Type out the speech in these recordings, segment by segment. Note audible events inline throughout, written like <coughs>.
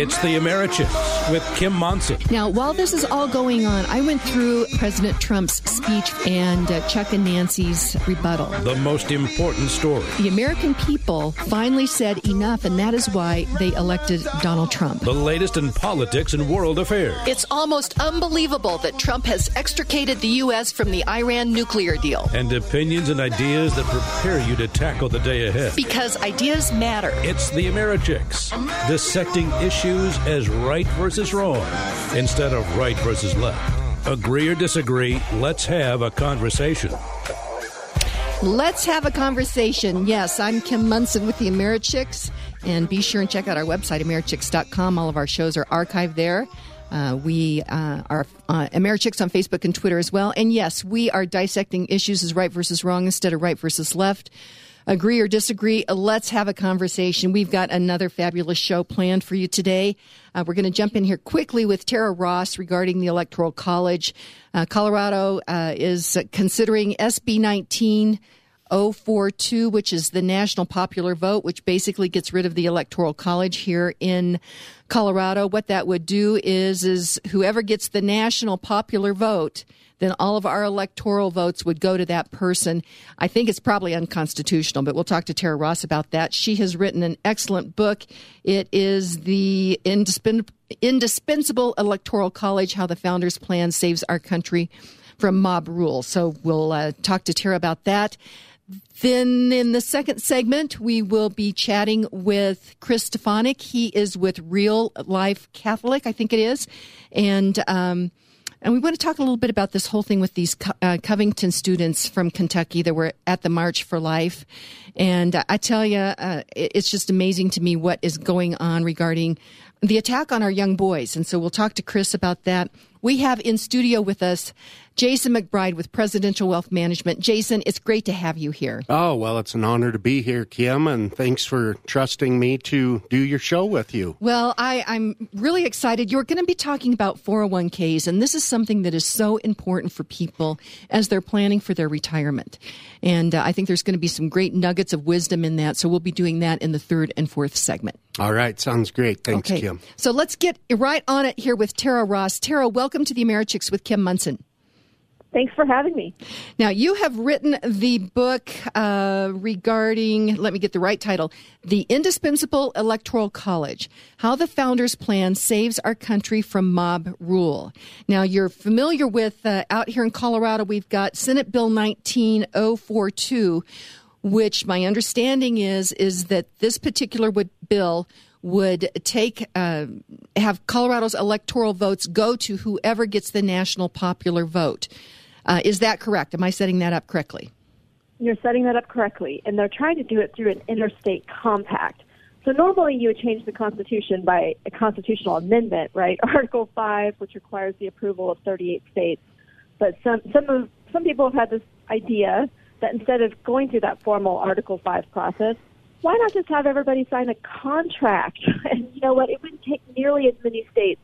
It's the Americhicks with Kim Monson. Now, while this is all going on, I went through President Trump's speech and uh, Chuck and Nancy's rebuttal. The most important story. The American people finally said enough, and that is why they elected Donald Trump. The latest in politics and world affairs. It's almost unbelievable that Trump has extricated the U.S. from the Iran nuclear deal. And opinions and ideas that prepare you to tackle the day ahead. Because ideas matter. It's the Americhicks, dissecting issues as right versus wrong instead of right versus left. Agree or disagree, let's have a conversation. Let's have a conversation. Yes, I'm Kim Monson with the Americhicks. And be sure and check out our website, americhicks.com. All of our shows are archived there. Uh, we uh, are uh, Americhicks on Facebook and Twitter as well. And yes, we are dissecting issues as right versus wrong instead of right versus left. Agree or disagree, let's have a conversation. We've got another fabulous show planned for you today. Uh, we're going to jump in here quickly with Tara Ross regarding the Electoral College. Uh, Colorado uh, is considering SB 19. 042, which is the national popular vote, which basically gets rid of the electoral college here in Colorado. What that would do is, is whoever gets the national popular vote then all of our electoral votes would go to that person. I think it's probably unconstitutional, but we'll talk to Tara Ross about that. She has written an excellent book. It is the indispensable electoral college, how the founders plan saves our country from mob rule. So we'll uh, talk to Tara about that. Then in the second segment, we will be chatting with Chris Stefanick. He is with Real Life Catholic, I think it is. And, um, and we want to talk a little bit about this whole thing with these uh, Covington students from Kentucky that were at the March for Life. And I tell you, uh, it's just amazing to me what is going on regarding the attack on our young boys. And so we'll talk to Chris about that. We have in studio with us Jason McBride with Presidential Wealth Management. Jason, it's great to have you here. Oh, well, it's an honor to be here, Kim, and thanks for trusting me to do your show with you. Well, I, I'm really excited. You're going to be talking about 401ks, and this is something that is so important for people as they're planning for their retirement. And uh, I think there's going to be some great nuggets of wisdom in that. So we'll be doing that in the third and fourth segment. All right, sounds great. Thanks, okay. Kim. So let's get right on it here with Tara Ross. Tara, welcome to the Americhicks with Kim Monson. Thanks for having me. Now, you have written the book uh, regarding, let me get the right title, The Indispensable Electoral College How the Founders' Plan Saves Our Country from Mob Rule. Now, you're familiar with, uh, out here in Colorado, we've got Senate Bill 19042, which my understanding is, is that this particular would, bill would take uh, have Colorado's electoral votes go to whoever gets the national popular vote. Uh, is that correct? Am I setting that up correctly? You're setting that up correctly, and they're trying to do it through an interstate compact. So normally you would change the Constitution by a constitutional amendment, right? <laughs> Article 5, which requires the approval of 38 states. But some, some, of, some people have had this idea that instead of going through that formal Article 5 process, why not just have everybody sign a contract? <laughs> And you know what? It wouldn't take nearly as many states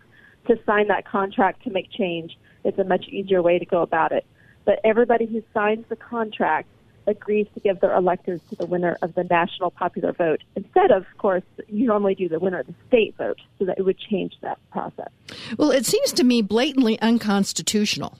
to sign that contract to make change. It's a much easier way to go about it. But everybody who signs the contract agrees to give their electors to the winner of the national popular vote instead of, of course, you normally do the winner of the state vote, so that it would change that process. Well, it seems to me blatantly unconstitutional.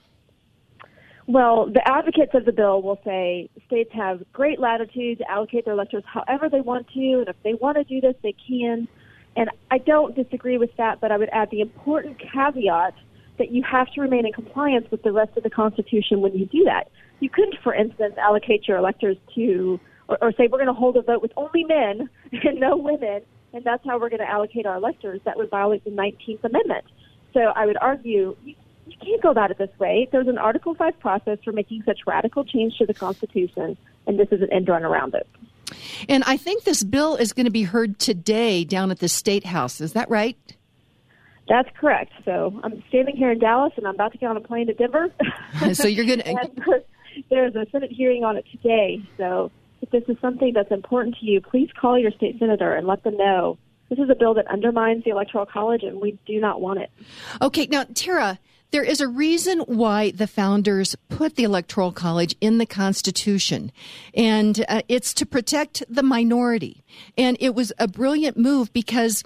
Well, the advocates of the bill will say states have great latitude to allocate their electors however they want to, and if they want to do this, they can. And I don't disagree with that, but I would add the important caveat that you have to remain in compliance with the rest of the Constitution when you do that. You couldn't, for instance, allocate your electors to, or, or say we're going to hold a vote with only men <laughs> and no women, and that's how we're going to allocate our electors. That would violate the 19th Amendment. So I would argue you, you can't go about it this way. There's an Article 5 process for making such radical change to the Constitution, and this is an end run around it. And I think this bill is going to be heard today down at the State House. Is that right? That's correct. So I'm standing here in Dallas, and I'm about to get on a plane to Denver. <laughs> so you're going <laughs> to. There's a Senate hearing on it today. So if this is something that's important to you, please call your state senator and let them know. This is a bill that undermines the Electoral College, and we do not want it. Okay, now, Tara, there is a reason why the founders put the Electoral College in the Constitution, and uh, it's to protect the minority. And it was a brilliant move because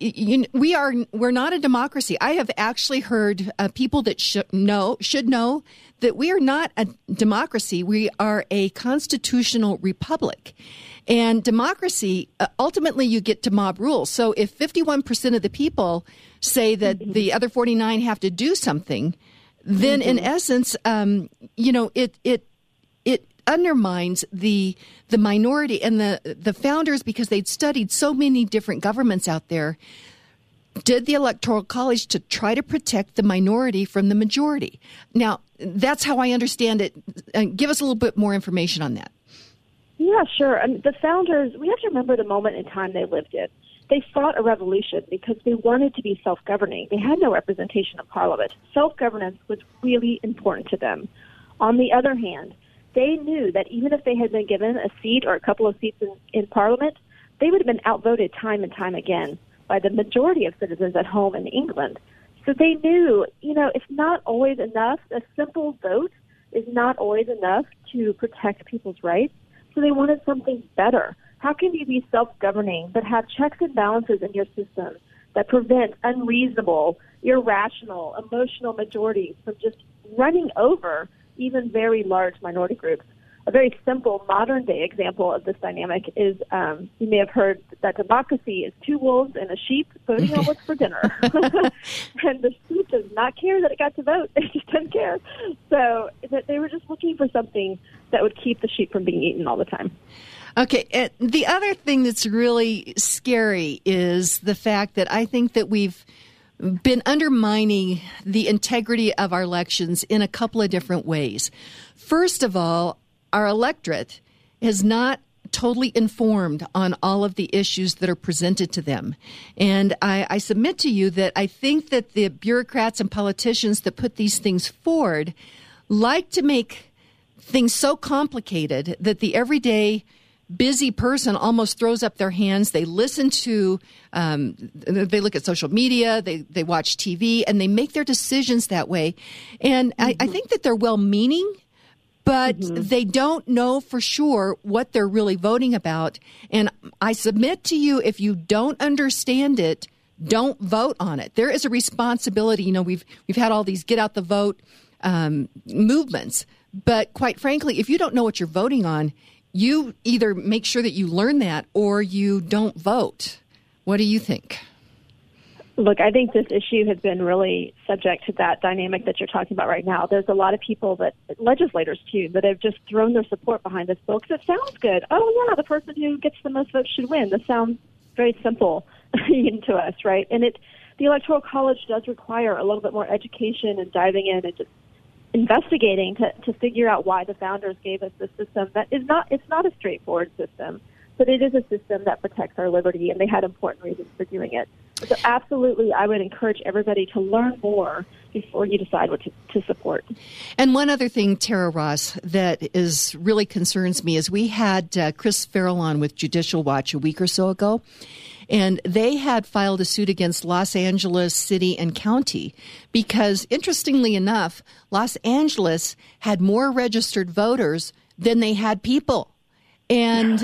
you, we are we're not a democracy. I have actually heard uh, people that should know should know that we are not a democracy. We are a constitutional republic. And democracy, uh, ultimately, you get to mob rule. So if 51% of the people say that mm-hmm. the other 49 have to do something, then mm-hmm. in essence, um, you know, it, it, it undermines the the minority and the the founders because they'd studied so many different governments out there did the electoral college to try to protect the minority from the majority now that's how i understand it uh, give us a little bit more information on that yeah, sure. Mean, the founders, we have to remember the moment in time they lived in. They fought a revolution because they wanted to be self governing. They had no representation in Parliament. Self governance was really important to them. On the other hand, they knew that even if they had been given a seat or a couple of seats in, in Parliament, they would have been outvoted time and time again by the majority of citizens at home in England. So they knew, you know, it's not always enough. A simple vote is not always enough to protect people's rights. So they wanted something better. How can you be self governing but have checks and balances in your system that prevent unreasonable, irrational, emotional majorities from just running over even very large minority groups? A very simple modern day example of this dynamic is um, you may have heard that democracy is two wolves and a sheep voting on what's for dinner. <laughs> <laughs> and the sheep does not care that it got to vote, <laughs> it just doesn't care. So that they were just looking for something that would keep the sheep from being eaten all the time. Okay, the other thing that's really scary is the fact that I think that we've been undermining the integrity of our elections in a couple of different ways. First of all, our electorate is not totally informed on all of the issues that are presented to them. And I, I, submit to you that I think that the bureaucrats and politicians that put these things forward like to make things so complicated that the everyday busy person almost throws up their hands. They listen to, um, they look at social media, they, they watch TV, and they make their decisions that way. And mm-hmm. I, I, think that they're well meaning, but mm-hmm. they don't know for sure what they're really voting about. And I submit to you, if you don't understand it, don't vote on it. There is a responsibility. You know, we've we've had all these get out the vote um, movements, but quite frankly, if you don't know what you're voting on, you either make sure that you learn that or you don't vote. What do you think? Look, I think this issue has been really subject to that dynamic that you're talking about right now. There's a lot of people that, legislators too, that have just thrown their support behind this bill because it sounds good. Oh, yeah, the person who gets the most votes should win. This sounds very simple <laughs> to us, right? And it, the Electoral College does require a little bit more education and diving in and just investigating to, to figure out why the founders gave us this system that is not, it's not a straightforward system, but it is a system that protects our liberty, and they had important reasons for doing it. So absolutely, I would encourage everybody to learn more before you decide what to, to, support. And one other thing, Tara Ross, that is really concerns me is we had uh, Chris Farrell on with Judicial Watch a week or so ago, and they had filed a suit against Los Angeles City and County because, interestingly enough, Los Angeles had more registered voters than they had people. And,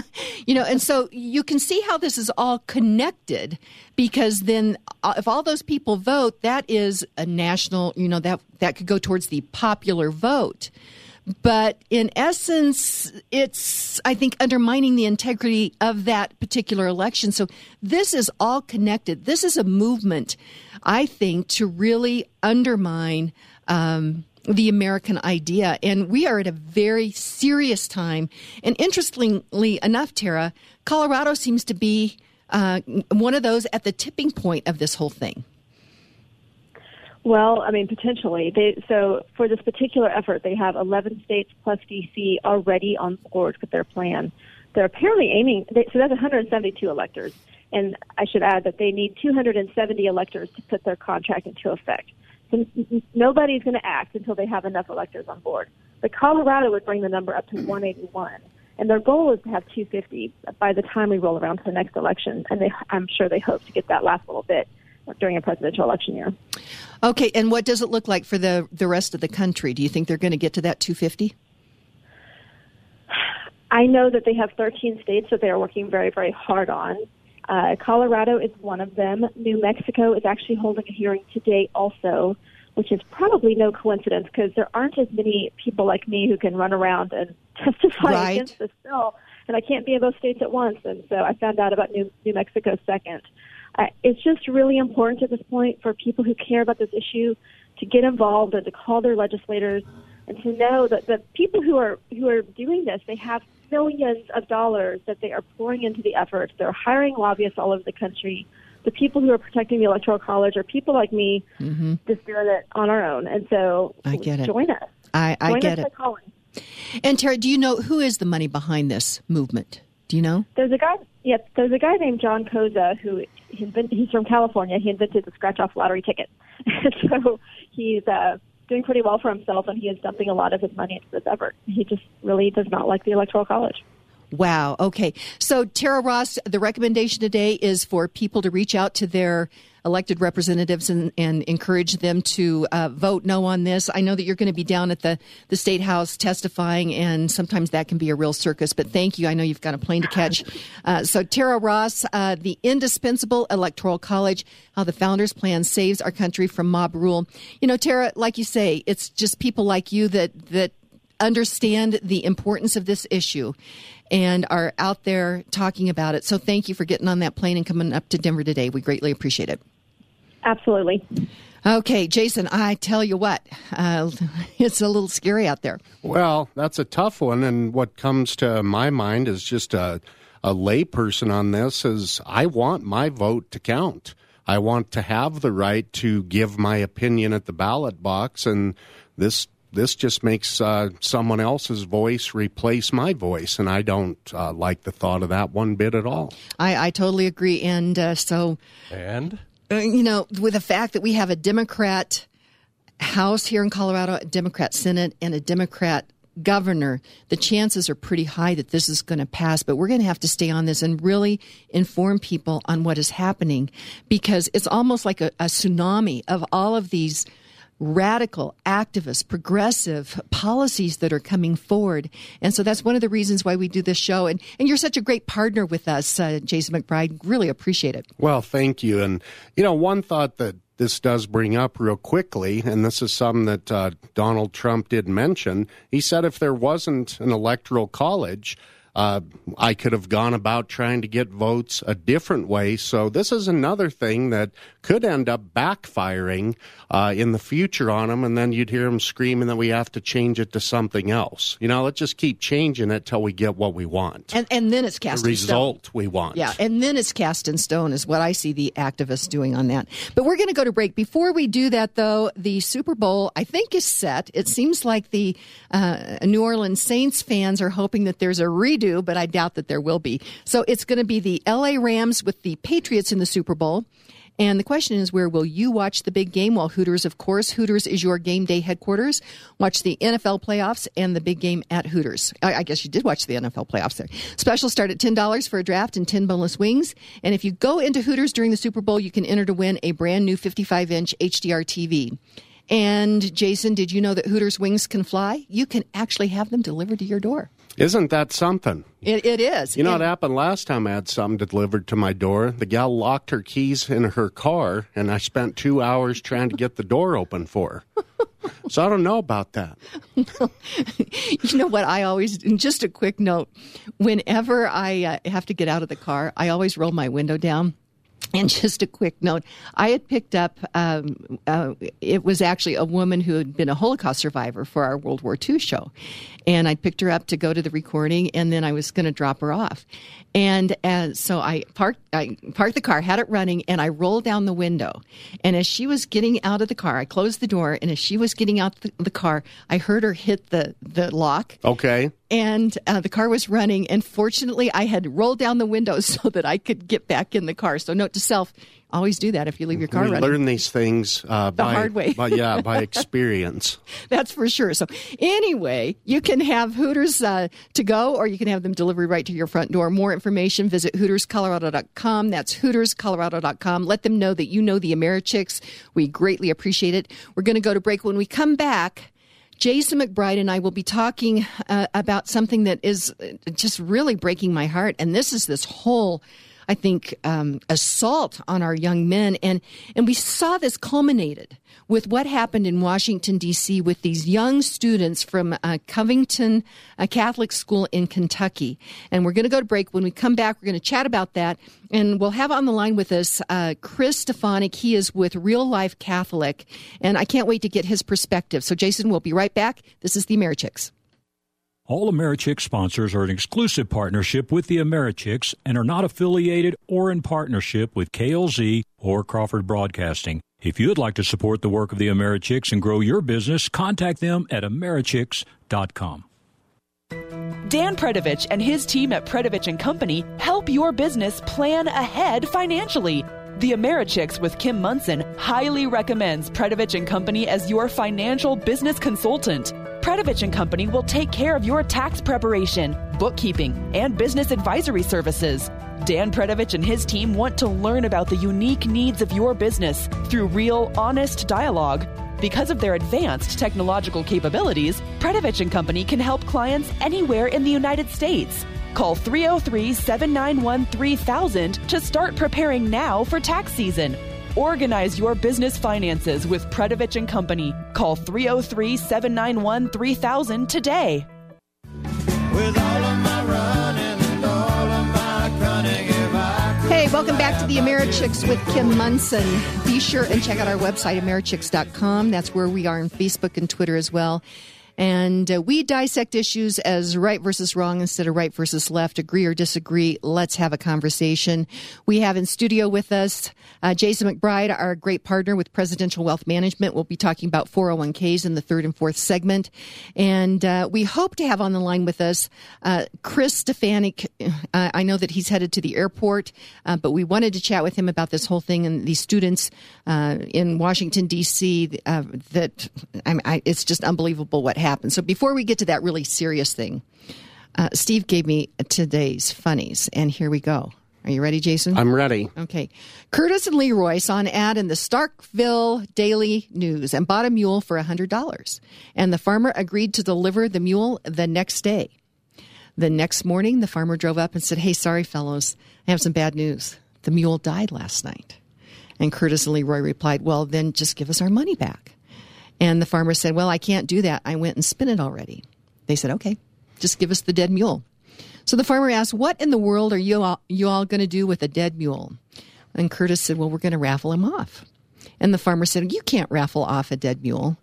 <laughs> you know, and so you can see how this is all connected because then uh, if all those people vote, that is a national, you know, that, that could go towards the popular vote. But in essence, it's, I think, undermining the integrity of that particular election. So this is all connected. This is a movement, I think, to really undermine um, the American idea. And we are at a very serious time. And interestingly enough, Tara, Colorado seems to be uh, one of those at the tipping point of this whole thing. Well, I mean, potentially. They, so for this particular effort, they have 11 states plus DC already on board with their plan. They're apparently aiming, they, so that's 172 electors. And I should add that they need 270 electors to put their contract into effect. So nobody's going to act until they have enough electors on board. But Colorado would bring the number up to 181. And their goal is to have 250 by the time we roll around to the next election. And they, I'm sure they hope to get that last little bit during a presidential election year. Okay, and what does it look like for the the rest of the country? Do you think they're going to get to that 250? I know that they have 13 states that they are working very, very hard on. Uh, Colorado is one of them. New Mexico is actually holding a hearing today also, which is probably no coincidence because there aren't as many people like me who can run around and <laughs> testify Right. against this bill, and I can't be in both states at once. And so I found out about New, New Mexico second. Uh, it's just really important at this point for people who care about this issue to get involved and to call their legislators and to know that the people who are who are doing this, they have millions of dollars that they are pouring into the effort. They're hiring lobbyists all over the country. The people who are protecting the electoral college are people like me, just doing it on our own. And so, Mm-hmm. I get it. Join us. I, I Join get us it. And Tara, do you know who is the money behind this movement? Do you know? There's a guy. Yep, there's a guy named John Koza who he invent, he's from California. He invented the scratch off lottery ticket, <laughs> so he's uh, doing pretty well for himself, and he is dumping a lot of his money into this effort. He just really does not like the electoral college. Wow. Okay. So, Tara Ross, the recommendation today is for people to reach out to their elected representatives and, and encourage them to uh, vote no on this. I know that you're going to be down at the, the State House testifying, and sometimes that can be a real circus, but thank you. I know you've got a plane to catch. <laughs> Uh, so, Tara Ross, uh, the indispensable electoral college, how the founders' plan saves our country from mob rule. You know, Tara, like you say, it's just people like you that, that understand the importance of this issue and are out there talking about it. So thank you for getting on that plane and coming up to Denver today. We greatly appreciate it. Absolutely. Okay, Jason, I tell you what, uh, <laughs> it's a little scary out there. Well, that's a tough one. And what comes to my mind is just a, a layperson on this is I want my vote to count. I want to have the right to give my opinion at the ballot box. And this this just makes uh, someone else's voice replace my voice. And I don't uh, like the thought of that one bit at all. I, I totally agree. And uh, so, And Uh, you know, with the fact that we have a Democrat House here in Colorado, a Democrat Senate, and a Democrat governor, the chances are pretty high that this is going to pass. But we're going to have to stay on this and really inform people on what is happening because it's almost like a, a tsunami of all of these radical, activist, progressive policies that are coming forward. And so that's one of the reasons why we do this show. And, and you're such a great partner with us, uh, Jason McBride. Really appreciate it. Well, thank you. And, you know, one thought that this does bring up real quickly, and this is something that uh, Donald Trump did mention. He said if there wasn't an electoral college, uh, I could have gone about trying to get votes a different way. So this is another thing that could end up backfiring uh, in the future on them, and then you'd hear them screaming that we have to change it to something else. You know, let's just keep changing it till we get what we want, And, and then it's the cast in stone. result we want. Yeah, and then it's cast in stone is what I see the activists doing on that. But we're going to go to break. Before we do that, though, the Super Bowl I think is set. It seems like the uh, New Orleans Saints fans are hoping that there's a redo, but I doubt that there will be. So it's going to be the L.A. Rams with the Patriots in the Super Bowl. And the question is, where will you watch the big game? Well, Hooters, of course. Hooters is your game day headquarters. Watch the NFL playoffs and the big game at Hooters. I, I guess you did watch the NFL playoffs there. Specials start at $10 for a draft and 10 boneless wings. And if you go into Hooters during the Super Bowl, you can enter to win a brand new 55 inch HDR TV. And Jason, did you know that Hooters wings can fly? You can actually have them delivered to your door. Isn't that something? It, it is. You know And- what happened last time I had something delivered to my door? The gal locked her keys in her car, and I spent two hours trying to get the door open for her. <laughs> So I don't know about that. <laughs> you know what I always and just a quick note whenever I uh, have to get out of the car I always roll my window down and just a quick note I had picked up um, uh, it was actually a woman who had been a Holocaust survivor for our World War II show. And I picked her up to go to the recording and then I was going to drop her off. And uh, so I parked I parked the car had it running and I rolled down the window. And as she was getting out of the car I closed the door and as she was getting out the, the car I heard her hit the the lock. Okay. And uh, the car was running. And fortunately, I had rolled down the window <laughs> so that I could get back in the car. So, note to self: always do that if you leave your car we running. learn these things uh, by, hard way. by, yeah, by <laughs> experience. That's for sure. So, anyway, you can have Hooters uh, to go, or you can have them delivered right to your front door. More information: visit HootersColorado.com. That's HootersColorado.com. Let them know that you know the Americhicks. We greatly appreciate it. We're going to go to break. When we come back. Jason McBride and I will be talking uh, about something that is just really breaking my heart, and this is this whole I think, um, assault on our young men. And, and we saw this culminated with what happened in Washington, D.C., with these young students from uh, Covington a Catholic School in Kentucky. And we're going to go to break. When we come back, we're going to chat about that. And we'll have on the line with us uh, Chris Stefanick. He is with Real Life Catholic. And I can't wait to get his perspective. So, Jason, we'll be right back. This is the Americhicks. All Americhicks sponsors are an exclusive partnership with the Americhicks and are not affiliated or in partnership with KLZ or Crawford Broadcasting. If you would like to support the work of the Americhicks and grow your business, contact them at americhicks.com. Dan Predovich and his team at Predovich and Company help your business plan ahead financially. The Americhicks with Kim Monson highly recommends Predovich and Company as your financial business consultant. Predovich and Company will take care of your tax preparation, bookkeeping, and business advisory services. Dan Predovich and his team want to learn about the unique needs of your business through real, honest dialogue. Because of their advanced technological capabilities, Predovich and Company can help clients anywhere in the United States. Call 303 791 3000 to start preparing now for tax season. Organize your business finances with Predovich and Company. Call 303 791 3000 today. Hey, welcome back to the Americhicks with Kim Monson. Be sure and check out our website, americhicks.com. That's where we are on Facebook and Twitter as well. And uh, we dissect issues as right versus wrong instead of right versus left, agree or disagree. Let's have a conversation. We have in studio with us uh, Jason McBride, our great partner with Presidential Wealth Management. We'll be talking about 401ks in the third and fourth segment. And uh, we hope to have on the line with us uh, Chris Stefanick. Uh, I know that he's headed to the airport, uh, but we wanted to chat with him about this whole thing and these students in Washington, D.C. that I I, it's just unbelievable what happened happen. So before we get to that really serious thing, uh, Steve gave me today's funnies, and here we go. Are you ready, Jason? I'm ready. Okay. Curtis and Leroy saw an ad in the Starkville Daily News and bought a mule for $100. And the farmer agreed to deliver the mule the next day. The next morning, the farmer drove up and said, Hey, sorry, fellows, I have some bad news. The mule died last night. And Curtis and Leroy replied, Well, then just give us our money back. And the farmer said, Well, I can't do that. I went and spent it already. They said, Okay, just give us the dead mule. So the farmer asked, What in the world are you all, you all going to do with a dead mule? And Curtis said, Well, we're going to raffle him off. And the farmer said, You can't raffle off a dead mule.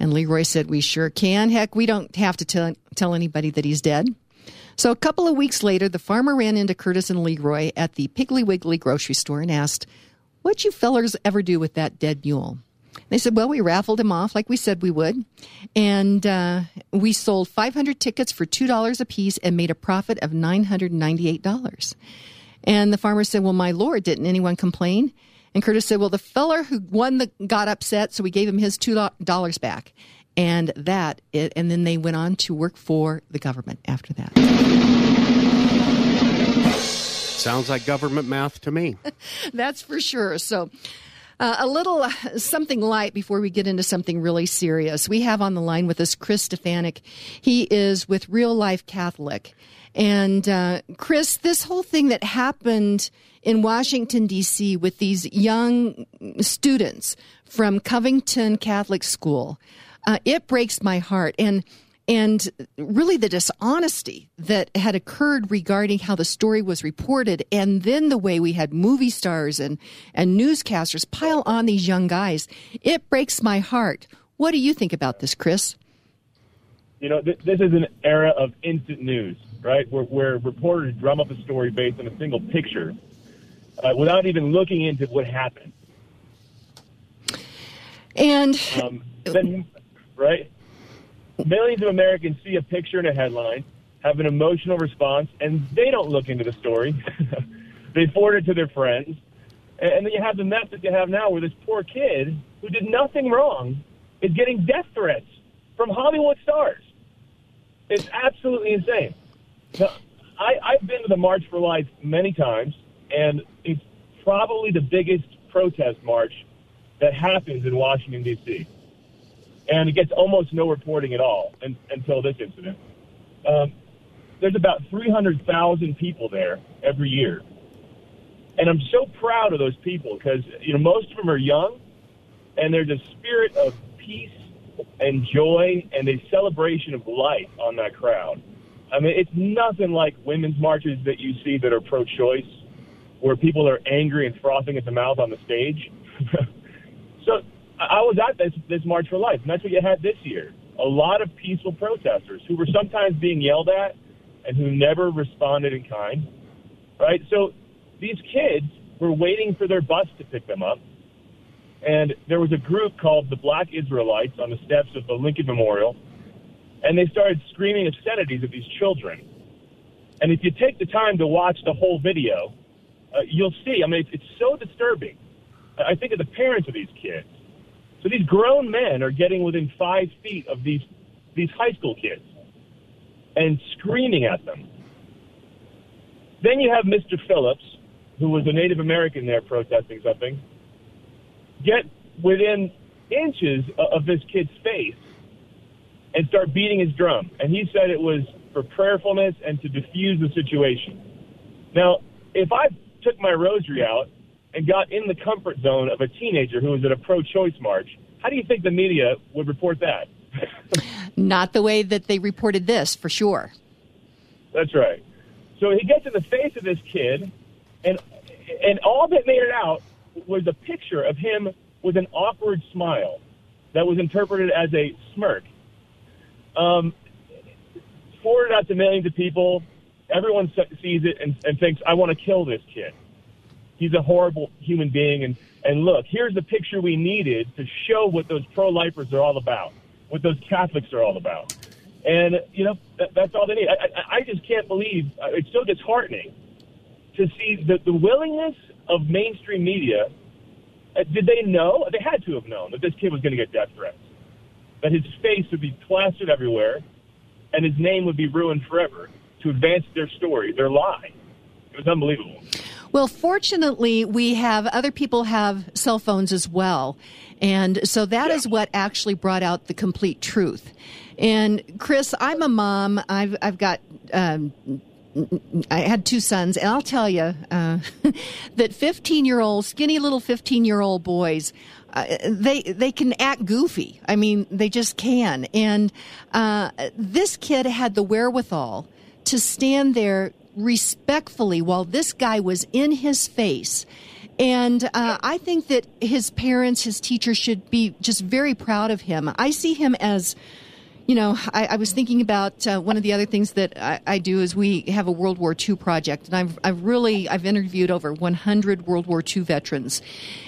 And Leroy said, We sure can. Heck, we don't have to tell, tell anybody that he's dead. So a couple of weeks later, the farmer ran into Curtis and Leroy at the Piggly Wiggly grocery store and asked, What'd you fellers ever do with that dead mule? They said, well, we raffled him off like we said we would. And uh, we sold 500 tickets for $2 a piece and made a profit of $998. And the farmer said, well, my lord, didn't anyone complain? And Curtis said, well, the feller who won the got upset, so we gave him his $2 back. And that, it, and then they went on to work for the government after that. Sounds like government math to me. <laughs> That's for sure. So, uh, a little uh, something light before we get into something really serious. We have on the line with us Chris Stefanick. He is with Real Life Catholic. And uh, Chris, this whole thing that happened in Washington, D.C., with these young students from Covington Catholic School, uh, it breaks my heart. And and really the dishonesty that had occurred regarding how the story was reported and then the way we had movie stars and, and newscasters pile on these young guys it breaks my heart. What do you think about this chris? You know th- this is an era of instant news right? Where, where reporters drum up a story based on a single picture uh, without even looking into what happened. And um, then, right millions of Americans see a picture and a headline, have an emotional response, and they don't look into the story. <laughs> they forward it to their friends. And then you have the mess that you have now where this poor kid who did nothing wrong is getting death threats from Hollywood stars. It's absolutely insane. Now, I, I've been to the March for Life many times, and it's probably the biggest protest march that happens in Washington, D.C and it gets almost no reporting at all in, until this incident. Um, there's about 300,000 people there every year. And I'm so proud of those people because you know most of them are young, and there's a spirit of peace and joy and a celebration of life on that crowd. I mean, it's nothing like women's marches that you see that are pro-choice, where people are angry and frothing at the mouth on the stage. <laughs> so I was at this this March for Life, and that's what you had this year. A lot of peaceful protesters who were sometimes being yelled at and who never responded in kind. Right? So these kids were waiting for their bus to pick them up, and there was a group called the Black Israelites on the steps of the Lincoln Memorial, and they started screaming obscenities at these children. And if you take the time to watch the whole video, uh, you'll see. I mean, it's, it's so disturbing. I think of the parents of these kids. So these grown men are getting within five feet of these these high school kids and screaming at them. Then you have Mr. Phillips, who was a Native American there protesting something, get within inches of this kid's face and start beating his drum. And he said it was for prayerfulness and to diffuse the situation. Now, if I took my rosary out and got in the comfort zone of a teenager who was at a pro choice march, how do you think the media would report that? <laughs> Not the way that they reported this, for sure. That's right. So he gets in the face of this kid, and and all that made it out was a picture of him with an awkward smile that was interpreted as a smirk. Um, forwarded out to millions of people. Everyone sees it and, and thinks, I want to kill this kid. He's a horrible human being. And, and look, here's the picture we needed to show what those pro lifers are all about, what those Catholics are all about. And, you know, that, that's all they need. I, I, I just can't believe, uh, it's so disheartening to see the, the willingness of mainstream media. Uh, did they know? They had to have known that this kid was going to get death threats, that his face would be plastered everywhere, and his name would be ruined forever to advance their story, their lie. It was unbelievable. Well, fortunately, we have other people have cell phones as well. And so that yeah. is what actually brought out the complete truth. And Chris, I'm a mom. I've, I've got, um, I had two sons, and I'll tell you uh, <laughs> that 15 year old, skinny little 15 year old boys, uh, they they can act goofy. I mean, they just can. And uh, this kid had the wherewithal to stand there respectfully while this guy was in his face. And uh, I think that his parents, his teachers should be just very proud of him. I see him as, you know, I, I was thinking about uh, one of the other things that I, I, do is we have a World War II project, and I've, I've really I've interviewed over 100 World War II veterans,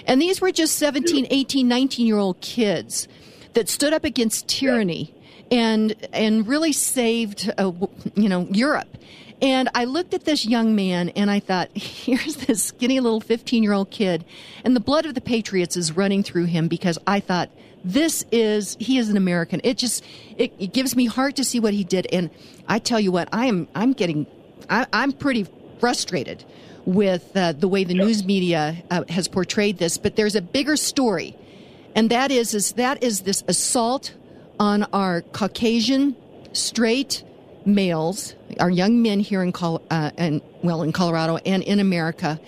and these were just 17, 18, 19 year old kids that stood up against tyranny and and really saved, uh, you know, Europe. And I looked at this young man and I thought, <laughs> here's this skinny little 15 year old kid, and the blood of the Patriots is running through him because I thought, this is, he is an American. It just, it, it gives me heart to see what he did. And I tell you what, I am, I'm getting, I, am pretty frustrated with uh, the way the news media uh, has portrayed this. But there's a bigger story, and that is, is that is this assault on our Caucasian, straight, males, our young men here in Col- uh, and well in Colorado and in America,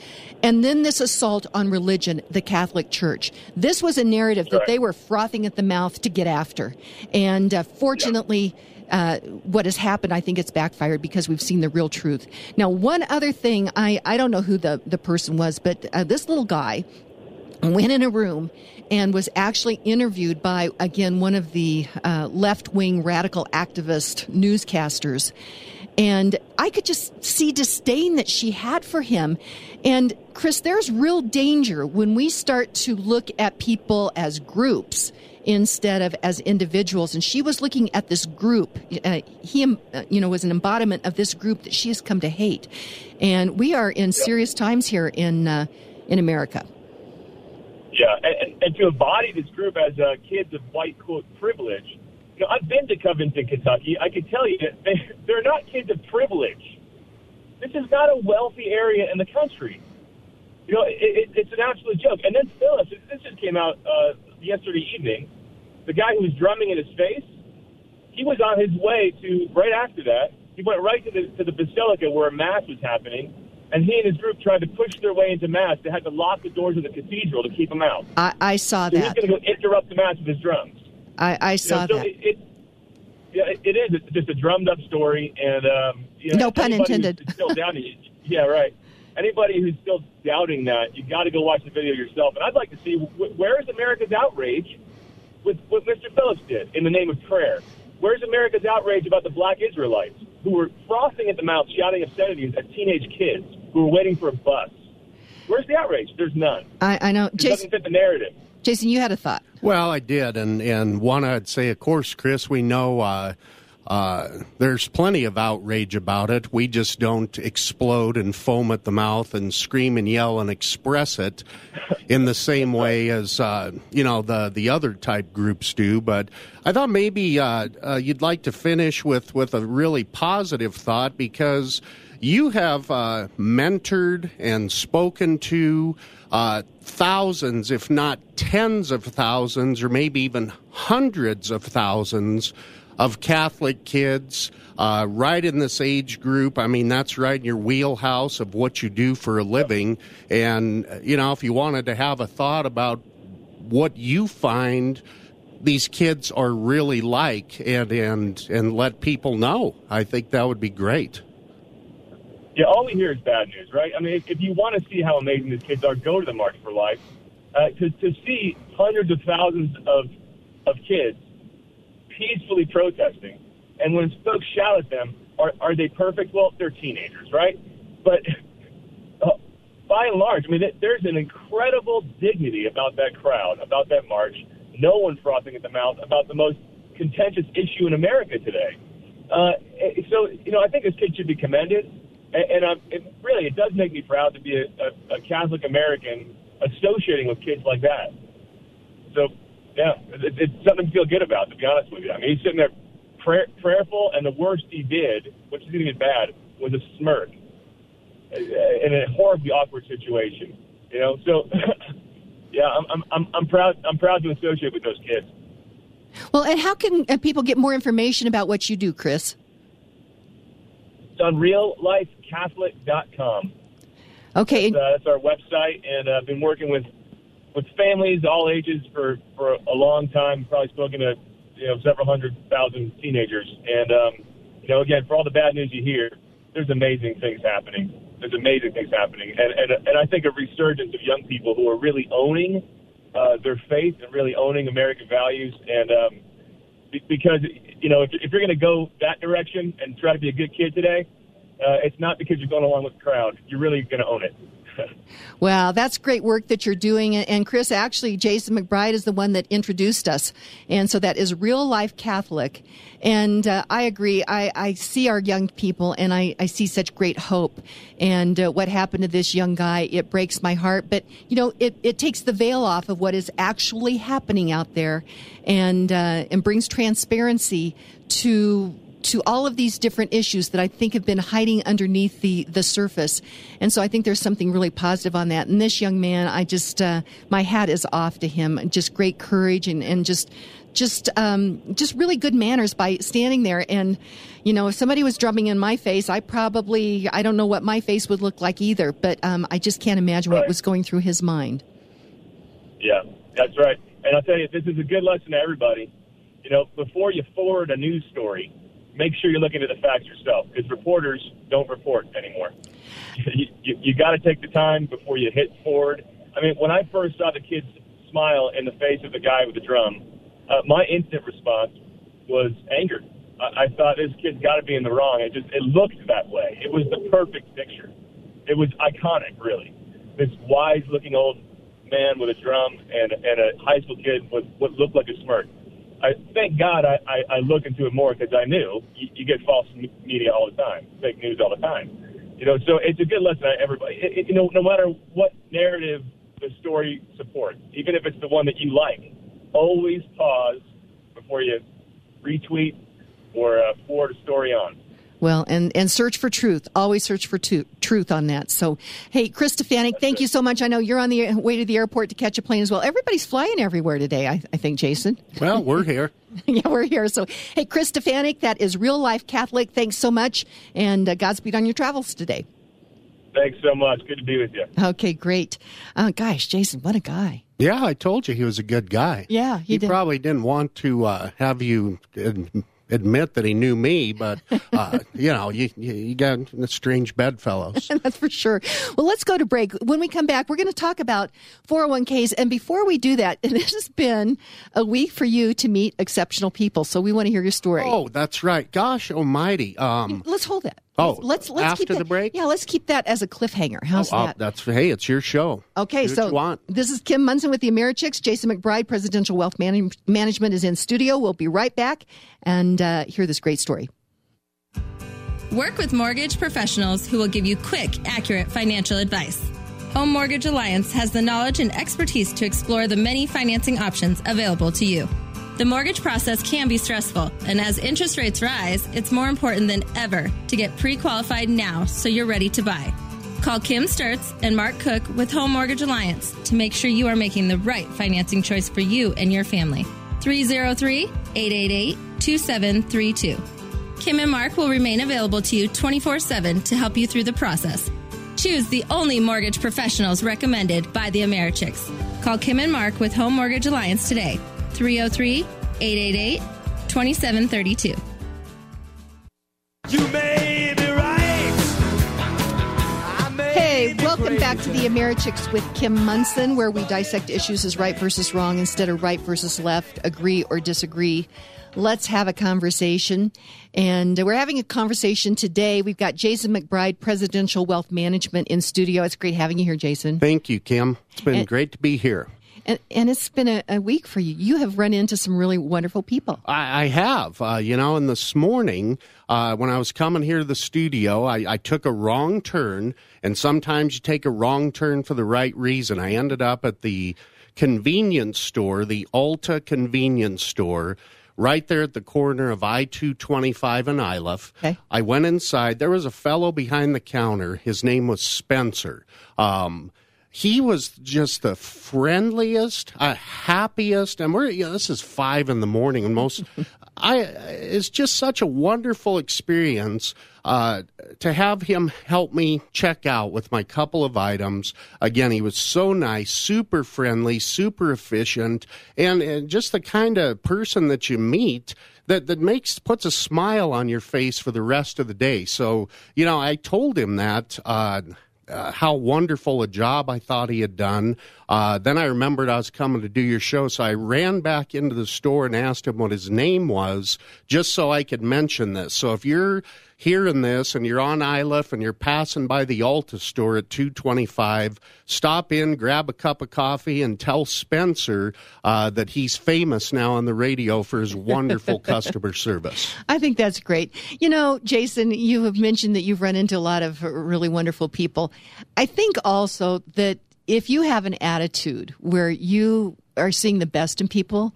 and then this assault on religion, the Catholic Church. This was a narrative that they were frothing at the mouth to get after, and uh, fortunately. Uh, what has happened, I think it's backfired because we've seen the real truth. Now, one other thing, I, I don't know who the, the person was, but uh, this little guy went in a room and was actually interviewed by, again, one of the uh, left wing radical activist newscasters. And I could just see disdain that she had for him. And Chris, there's real danger when we start to look at people as groups instead of as individuals. And she was looking at this group. Uh, he, uh, you know, was an embodiment of this group that she has come to hate. And we are in serious times here in uh, in America. Yeah, and, and to embody this group as kids of white quote privilege, you know, I've been to Covington, Kentucky. I can tell you they, <laughs> they're not kids of privilege. This is not a wealthy area in the country. You know, it, it, it's an absolute joke. And then Phyllis, this just came out uh, yesterday evening. The guy who was drumming in his face, he was on his way to right after that. He went right to the to the basilica where a mass was happening, and he and his group tried to push their way into mass. They had to lock the doors of the cathedral to keep them out. I, I saw So he's that. going to go interrupt the mass with his drums. I, I You saw know, so that. It, it, yeah, it, it is. It's just a drummed up story, and um, you know, No pun intended. Still doubting. Yeah, right. Anybody who's still doubting that, you got to go watch the video yourself. And I'd like to see wh- where is America's outrage with what Mr. Phillips did in the name of prayer. Where's America's outrage about the black Israelites who were frothing at the mouth, shouting obscenities at teenage kids who were waiting for a bus? Where's the outrage? There's none. I, I know. It Jason, doesn't fit the narrative. Jason, you had a thought. Well, I did, and and one I'd say, of course, Chris, we know uh, uh, there's plenty of outrage about it. We just don't explode and foam at the mouth and scream and yell and express it in the same way as uh, you know the the other type groups do. But I thought maybe uh, uh, you'd like to finish with with a really positive thought because you have uh, mentored and spoken to uh, thousands, if not tens of thousands, or maybe even hundreds of thousands of Catholic kids uh, right in this age group. I mean, that's right in your wheelhouse of what you do for a living. And, you know, if you wanted to have a thought about what you find these kids are really like and and and let people know. I think that would be great. Yeah, all we hear is bad news, right? I mean, if, if you want to see how amazing these kids are, go to the March for Life. Uh, to, to see hundreds of thousands of, of kids peacefully protesting, and when folks shout at them, are, are they perfect? Well, they're teenagers, right? But <laughs> uh, by and large, I mean, th- there's an incredible dignity about that crowd, about that march. No one frothing at the mouth about the most contentious issue in America today. Uh, eh, so, you know, I think this kid should be commended. And, and I'm, it, really, it does make me proud to be a, a, a Catholic American associating with kids like that. So, yeah, it, it's something to feel good about, to be honest with you. I mean, he's sitting there prayer, prayerful, and the worst he did, which is going to get bad, was a smirk in a horribly awkward situation. You know, so <coughs> yeah, I'm, I'm, I'm, I'm proud. I'm proud to associate with those kids. Well, and how can uh, people get more information about what you do, Chris? It's on reallifecatholic.com. Okay, and- Uh, that's our website, and uh, I've been working with with families all ages for for a long time. Probably spoken to you know several hundred thousand teenagers, and um, you know again for all the bad news you hear, there's amazing things happening. There's amazing things happening, and and and I think a resurgence of young people who are really owning uh, their faith and really owning American values, and um, because you know if, if you're going to go that direction and try to be a good kid today, uh, it's not because you're going along with the crowd. You're really going to own it. <laughs> Wow, that's great work that you're doing. And Chris, actually, Jason McBride is the one that introduced us. And so that is Real Life Catholic. And uh, I agree. I, I see our young people and I, I see such great hope. And uh, what happened to this young guy, it breaks my heart. But, you know, it, it takes the veil off of what is actually happening out there and, uh, and brings transparency to to all of these different issues that I think have been hiding underneath the, the surface. And so I think there's something really positive on that. And this young man, I just, uh, my hat is off to him. Just great courage and, and just, just, um, just really good manners by standing there. And, you know, if somebody was drumming in my face, I probably, I don't know what my face would look like either, but, um, I just can't imagine what was going through his mind. Yeah, that's right. And I'll tell you, this is a good lesson to everybody. You know, before you forward a news story, make sure you're looking at the facts yourself because reporters don't report anymore. <laughs> you you, you got to take the time before you hit forward. I mean, when I first saw the kid's smile in the face of the guy with the drum, uh, my instant response was anger. I, I thought this kid's got to be in the wrong. It just it looked that way. It was the perfect picture. It was iconic, really. This wise-looking old man with a drum and and a high school kid with what looked like a smirk. I thank God I, I, I look into it more because I knew you, you get false media all the time, fake news all the time. You know, so it's a good lesson. to Everybody, it, it, you know, no matter what narrative the story supports, even if it's the one that you like, always pause before you retweet or uh, forward a story on. Well, and, and search for truth. Always search for tu- truth on that. So, hey, Chris Stefanick, thank you so much. I know you're on the way to the airport to catch a plane as well. Everybody's flying everywhere today, I, I think, Jason. Well, we're here. <laughs> yeah, we're here. So, hey, Chris Stefanick, that is Real Life Catholic. Thanks so much. And uh, Godspeed on your travels today. Thanks so much. Good to be with you. Okay, great. Uh, gosh, Jason, what a guy. Yeah, I told you he was a good guy. Yeah, he, did. probably didn't want to uh, have you admit that he knew me, but uh, <laughs> you know, you, you got strange bedfellows. <laughs> That's for sure. Well, let's go to break. When we come back, we're going to talk about 401ks. And before we do that, <laughs> it has been a week for you to meet exceptional people. So we want to hear your story. Oh, that's right. Gosh almighty. Um, let's hold that. Oh, let's let's after keep that, the break. Yeah, let's keep that as a cliffhanger. How's oh, that? that's hey, it's your show. Okay, Do what so you want. this is Kim Monson with the Americhicks. Jason McBride, Presidential Wealth Man- Management, is in studio. We'll be right back and uh, hear this great story. Work with mortgage professionals who will give you quick, accurate financial advice. Home Mortgage Alliance has the knowledge and expertise to explore the many financing options available to you. The mortgage process can be stressful, and as interest rates rise, it's more important than ever to get pre qualified now so you're ready to buy. Call Kim Sturts and Mark Cook with Home Mortgage Alliance to make sure you are making the right financing choice for you and your family. 303 888 2732. Kim and Mark will remain available to you 24 7 to help you through the process. Choose the only mortgage professionals recommended by the Americhicks. Call Kim and Mark with Home Mortgage Alliance today. 303 888 2732. You may be right. Hey, welcome back to the Americhicks with Kim Monson, where we dissect issues as right versus wrong instead of right versus left, agree or disagree. Let's have a conversation. And we're having a conversation today. We've got Jason McBride, Presidential Wealth Management, in studio. It's great having you here, Jason. Thank you, Kim. It's been And- great to be here. And, and it's been a, a week for you. You have run into some really wonderful people. I, I have, uh, you know, and this morning uh, when I was coming here to the studio, I, I took a wrong turn, and sometimes you take a wrong turn for the right reason. I ended up at the convenience store, the Alta convenience store. Right there at the corner of I 225 and Iliff. Okay. I went inside. There was a fellow behind the counter. His name was Spencer. Um, he was just the friendliest, uh, happiest, and we're you know, this is five in the morning, and most. <laughs> I it's just such a wonderful experience uh, to have him help me check out with my couple of items. Again, he was so nice, super friendly, super efficient, and, and just the kind of person that you meet that that makes puts a smile on your face for the rest of the day. So you know, I told him that. Uh, uh, how wonderful a job I thought he had done. Uh, then I remembered I was coming to do your show, so I ran back into the store and asked him what his name was, just so I could mention this. So if you're hearing this and you're on Iliff and you're passing by the Alta store at 225, stop in, grab a cup of coffee, and tell Spencer uh, that he's famous now on the radio for his wonderful <laughs> customer service. I think that's great. You know, Jason, you have mentioned that you've run into a lot of really wonderful people. I think also that if you have an attitude where you are seeing the best in people,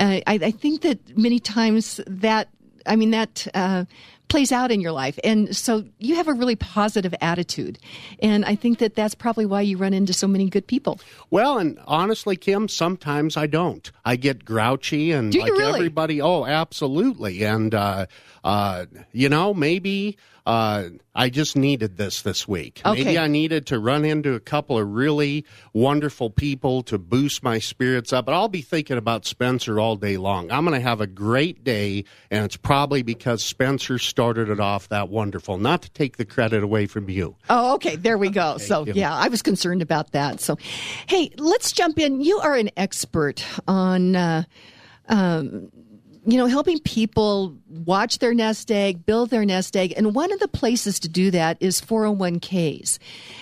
uh, I, I think that many times that, I mean, that uh, plays out in your life. And so you have a really positive attitude. And I think that that's probably why you run into so many good people. Well, and honestly, Kim, sometimes I don't. I get grouchy and like really? everybody. Oh, absolutely. And uh, uh, you know, maybe uh, I just needed this this week. Okay. Maybe I needed to run into a couple of really wonderful people to boost my spirits up. But I'll be thinking about Spencer all day long. I'm going to have a great day, and it's probably because Spencer started it off that wonderful. Not to take the credit away from you. Oh, okay. There we go. so, you. yeah, I was concerned about that. So, hey, let's jump in. You are an expert on, uh, um, you know, helping people watch their nest egg, build their nest egg. And one of the places to do that is 401ks.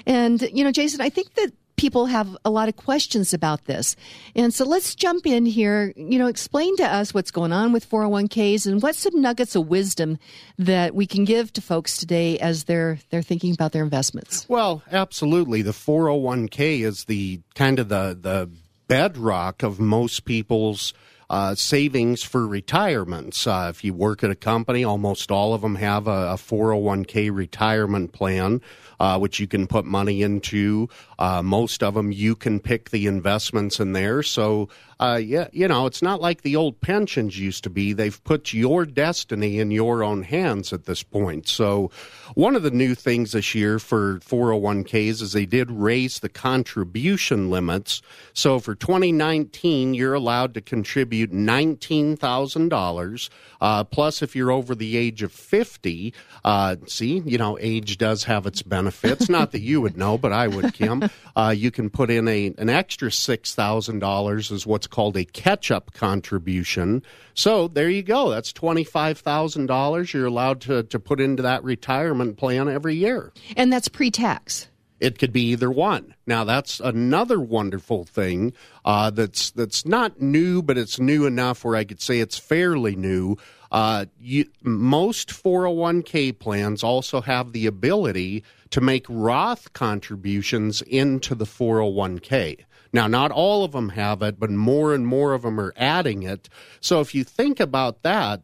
And, you know, Jason, I think that people have a lot of questions about this. And so let's jump in here. You know, explain to us what's going on with 401ks and what's some nuggets of wisdom that we can give to folks today as they're they're thinking about their investments. Well, absolutely. The 401k is the kind of the the bedrock of most people's uh, savings for retirements. Uh, if you work at a company, almost all of them have a, a 401k retirement plan, uh, which you can put money into. Uh, most of them, you can pick the investments in there. So uh, yeah, you know, it's not like the old pensions used to be. They've put your destiny in your own hands at this point. So, one of the new things this year for 401ks is they did raise the contribution limits. So, for 2019, you're allowed to contribute $19,000. Uh, plus, if you're over the age of 50, uh, see, you know, age does have its benefits. Not that you would know, but I would, Kim. <laughs> Uh, you can put in a an extra $6,000 as what's called a catch up contribution. So there you go. That's $25,000 you're allowed to, to put into that retirement plan every year. And that's pre tax. It could be either one. Now that's another wonderful thing uh, that's that's not new, but it's new enough where I could say it's fairly new. Uh, you, most 401k plans also have the ability to make Roth contributions into the 401k. Now, not all of them have it, but more and more of them are adding it. So if you think about that,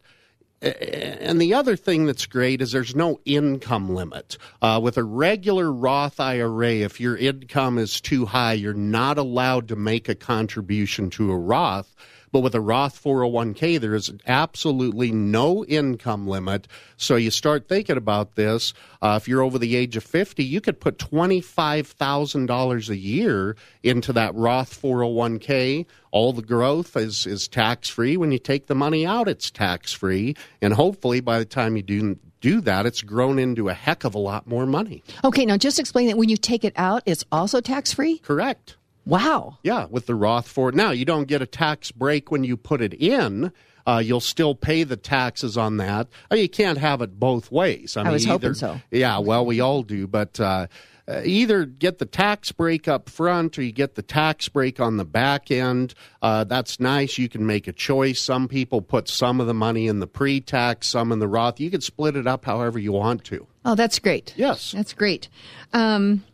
and the other thing that's great is there's no income limit. Uh, with a regular Roth IRA, if your income is too high, you're not allowed to make a contribution to a Roth. But with a Roth 401k, there is absolutely no income limit. So you start thinking about this. Uh, if you're over the age of 50, you could put $25,000 a year into that Roth 401k. All the growth is, is tax free. When you take the money out, it's tax free. And hopefully, by the time you do do that, it's grown into a heck of a lot more money. Okay, now just explain that when you take it out, it's also tax free? Correct. Wow. Yeah, with the Roth for now, you don't get a tax break when you put it in. Uh, you'll still pay the taxes on that. Uh, you can't have it both ways. I, I mean, was hoping either, so. Yeah, well, we all do, but. Uh, uh, either get the tax break up front or you get the tax break on the back end. Uh, that's nice. You can make a choice. Some people put some of the money in the pre tax, some in the Roth. You can split it up however you want to. Oh, that's great. Yes. That's great. Um,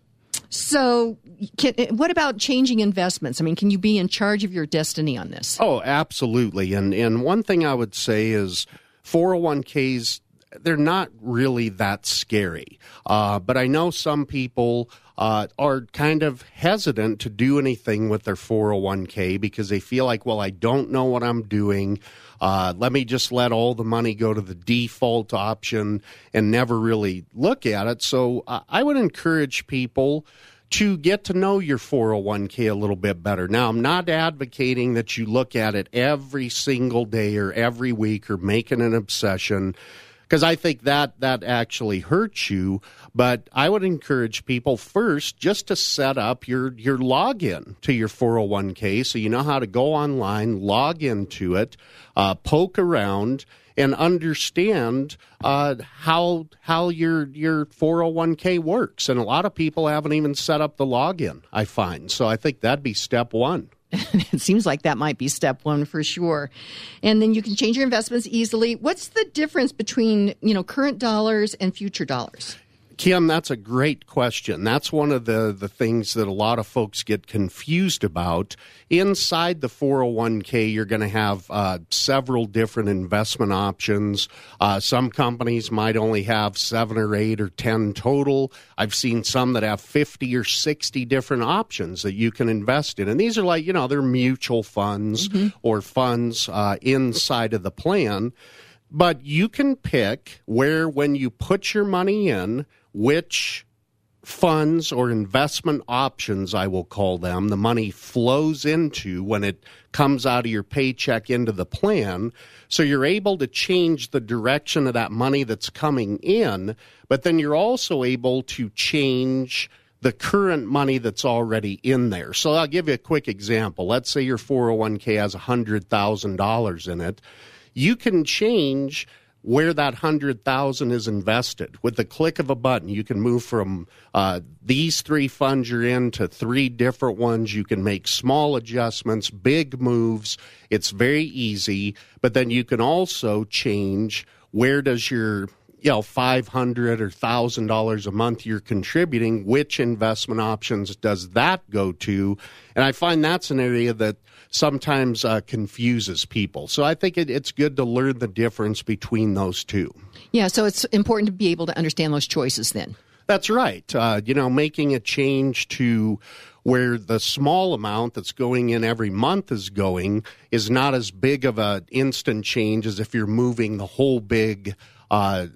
so, can, what about changing investments? I mean, can you be in charge of your destiny on this? Oh, absolutely. And and one thing I would say is 401ks they're not really that scary. Uh, but I know some people uh, are kind of hesitant to do anything with their 401k because they feel like, well, I don't know what I'm doing. Uh, let me just let all the money go to the default option and never really look at it. So I would encourage people to get to know your 401k a little bit better. Now, I'm not advocating that you look at it every single day or every week or make it an obsession because I think that that actually hurts you. But I would encourage people first just to set up your your login to your 401k so you know how to go online, log into it, uh, poke around, and understand uh, how how your your 401k works. And a lot of people haven't even set up the login. I find so. I think that'd be step one. <laughs> it seems like that might be step one for sure. And then you can change your investments easily. What's the difference between, you know, current dollars and future dollars? Kim, that's a great question. That's one of the, the things that a lot of folks get confused about. Inside the 401k, you're going to have uh, several different investment options. Uh, some companies might only have seven or eight or 10 total. I've seen some that have 50 or 60 different options that you can invest in. And these are like, you know, they're mutual funds mm-hmm. or funds uh, inside of the plan. But you can pick where, when you put your money in, which funds or investment options, I will call them, the money flows into when it comes out of your paycheck into the plan. So you're able to change the direction of that money that's coming in, but then you're also able to change the current money that's already in there. So I'll give you a quick example. Let's say your 401k has $100,000 in it. You can change where that hundred thousand is invested. With the click of a button, you can move from uh, these three funds you're in to three different ones. You can make small adjustments, big moves. It's very easy. But then you can also change where does your you know five hundred or thousand dollars a month you're contributing which investment options does that go to and i find that's an area that sometimes uh, confuses people. So I think it, it's good to learn the difference between those two. Yeah, so it's important to be able to understand those choices then. That's right. Uh, you know, making a change to where the small amount that's going in every month is going is not as big of an instant change as if you're moving the whole big uh,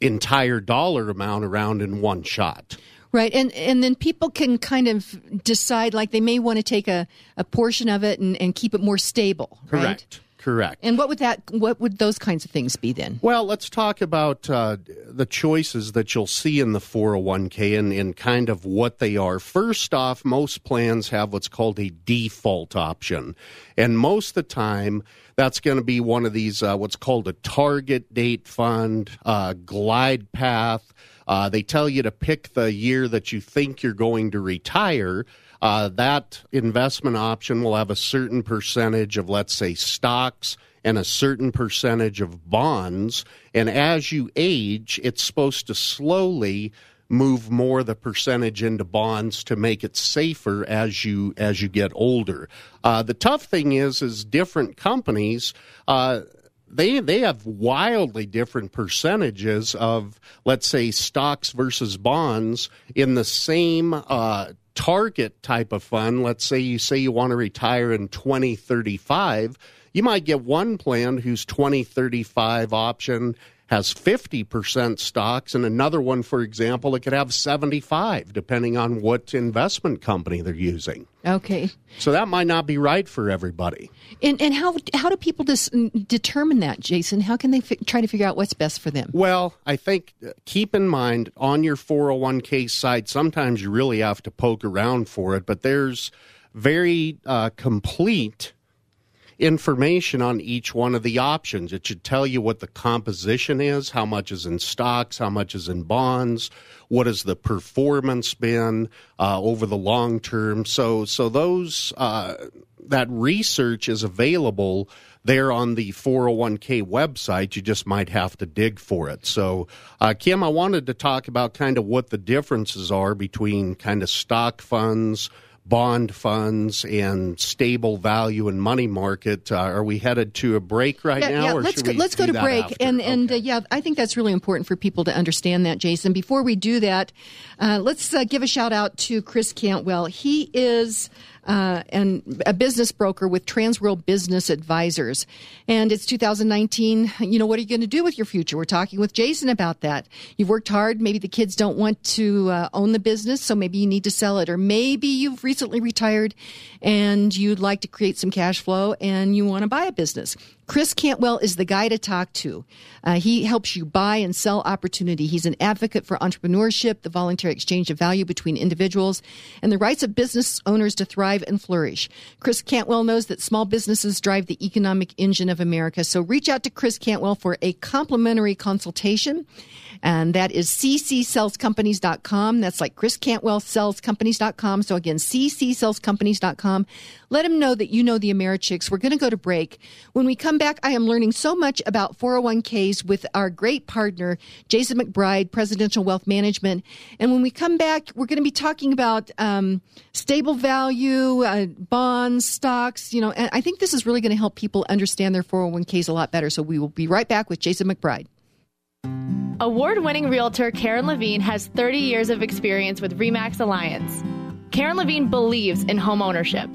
entire dollar amount around in one shot. Right, and and then people can kind of decide like they may want to take a, a portion of it and, and keep it more stable. Correct. Right? Correct. And what would that? What would those kinds of things be then? Well, let's talk about uh, the choices that you'll see in the 401k and, and kind of what they are. First off, most plans have what's called a default option, and most of the time that's going to be one of these uh, what's called a target date fund, uh, glide path. Uh, they tell you to pick the year that you think you're going to retire uh, that investment option will have a certain percentage of, let's say, stocks and a certain percentage of bonds. And as you age, it's supposed to slowly move more the percentage into bonds to make it safer as you as you get older. Uh, the tough thing is, is different companies. Uh, they they have wildly different percentages of let's say stocks versus bonds in the same uh, target type of fund, let's say you say you want to retire in 2035, you might get one plan whose 2035 option has 50% stocks and another one for example it could have 75 depending on what investment company they're using. Okay. So that might not be right for everybody. And and how how do people dis- determine that jason? How can they fi- try to figure out what's best for them? Well i think uh, keep in mind on your 401k site sometimes you really have to poke around for it but there's very uh, complete information on each one of the options. It should tell you what the composition is, how much is in stocks, how much is in bonds, what has the performance been uh, over the long term. So, so those uh, that research is available there on the 401k website. You just might have to dig for it. So, uh, Kim, I wanted to talk about kind of what the differences are between kind of stock funds bond funds and stable value and money market. Uh, are we headed to a break right yeah, now? Yeah, let's go, let's go to break. After? And okay. and uh, yeah, I think that's really important for people to understand that, Jason. Before we do that, uh, let's uh, give a shout out to Chris Cantwell. He is uh, and a business broker with Transworld Business Advisors. And it's 2019. You know, what are you going to do with your future? We're talking with Jason about that. You've worked hard. Maybe the kids don't want to uh, own the business, so maybe you need to sell it. Or maybe you've recently retired and you'd like to create some cash flow and you want to buy a business. Chris Cantwell is the guy to talk to. Uh, he helps you buy and sell opportunity. He's an advocate for entrepreneurship, the voluntary exchange of value between individuals, and the rights of business owners to thrive and flourish. Chris Cantwell knows that small businesses drive the economic engine of America. So reach out to Chris Cantwell for a complimentary consultation. And that is ccsellscompanies.com. That's like Chris Cantwell sellscompanies.com. So again, ccsellscompanies.com. Let him know that you know the Americhicks. We're going to go to break. When we come back, I am learning so much about 401ks with our great partner, Jason McBride, Presidential Wealth Management. And when we come back, we're going to be talking about um, stable value, uh, bonds, stocks, you know, and I think this is really going to help people understand their 401ks a lot better. So we will be right back with Jason McBride. Award winning realtor Karen Levine has 30 years of experience with REMAX Alliance. Karen Levine believes in home ownership.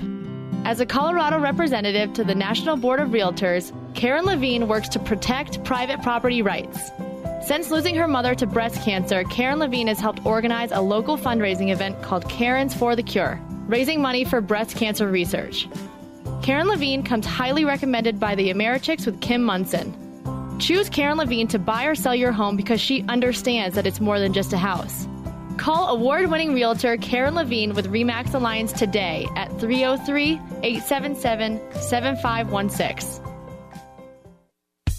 As a Colorado representative to the National Board of Realtors, Karen Levine works to protect private property rights. Since losing her mother to breast cancer, Karen Levine has helped organize a local fundraising event called Karen's for the Cure, raising money for breast cancer research. Karen Levine comes highly recommended by the Americhicks with Kim Monson. Choose Karen Levine to buy or sell your home because she understands that it's more than just a house. Call award winning realtor Karen Levine with REMAX Alliance today at 303 877 7516.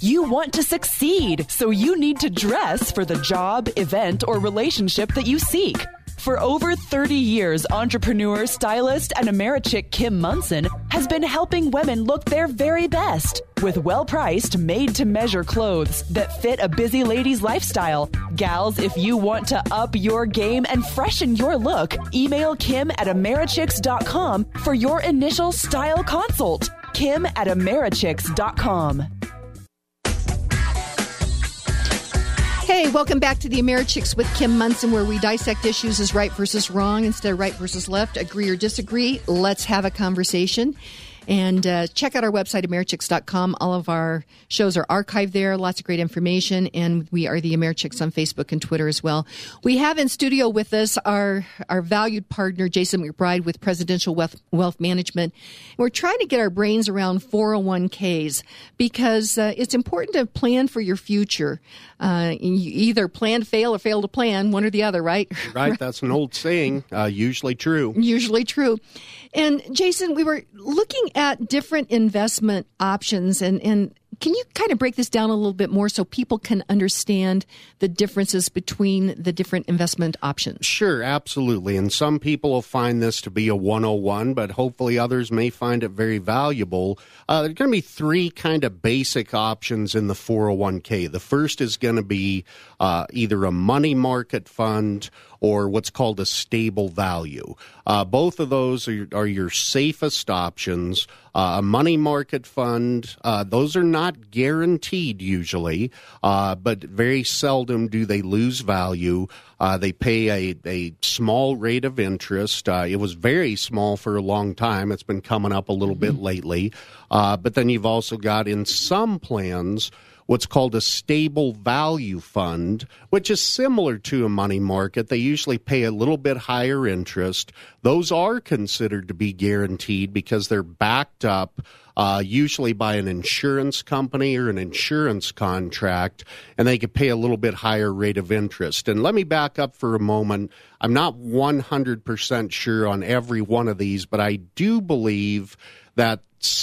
You want to succeed, so you need to dress for the job, event, or relationship that you seek. For over 30 years, entrepreneur, stylist, and Americhick Kim Monson has been helping women look their very best with well priced, made to measure clothes that fit a busy lady's lifestyle. Gals, if you want to up your game and freshen your look, email Kim at Americhicks.com for your initial style consult. Kim at Americhicks.com. Hey, welcome back to the Americhicks with Kim Monson, where we dissect issues as right versus wrong instead of right versus left, agree or disagree. Let's have a conversation. And uh, check out our website, Americhicks.com. All of our shows are archived there. Lots of great information. And we are the Americhicks on Facebook and Twitter as well. We have in studio with us our, our valued partner, Jason McBride with Presidential Wealth, Wealth Management. We're trying to get our brains around 401ks because uh, it's important to plan for your future. Uh, you either plan to fail or fail to plan, one or the other, right? Right. <laughs> That's an old saying, uh, usually true. Usually true. And Jason, we were looking at different investment options and, and can you kind of break this down a little bit more so people can understand the differences between the different investment options? Sure, absolutely. And some people will find this to be a 101, but hopefully others may find it very valuable. Uh, there are going to be three kind of basic options in the 401k. The first is going to be uh, either a money market fund or what's called a stable value. Uh, both of those are, are your safest options. Uh, a money market fund, uh, those are not guaranteed usually, uh, but very seldom do they lose value. Uh, they pay a, a small rate of interest. Uh, it was very small for a long time. It's been coming up a little bit lately. but then you've also got in some plans, what's called a stable value fund, which is similar to a money market. They usually pay a little bit higher interest. Those are considered to be guaranteed because they're backed up. Uh, usually by an insurance company or an insurance contract, and they could pay a little bit higher rate of interest. And let me back up for a moment. I'm not 100% sure on every one of these, but I do believe that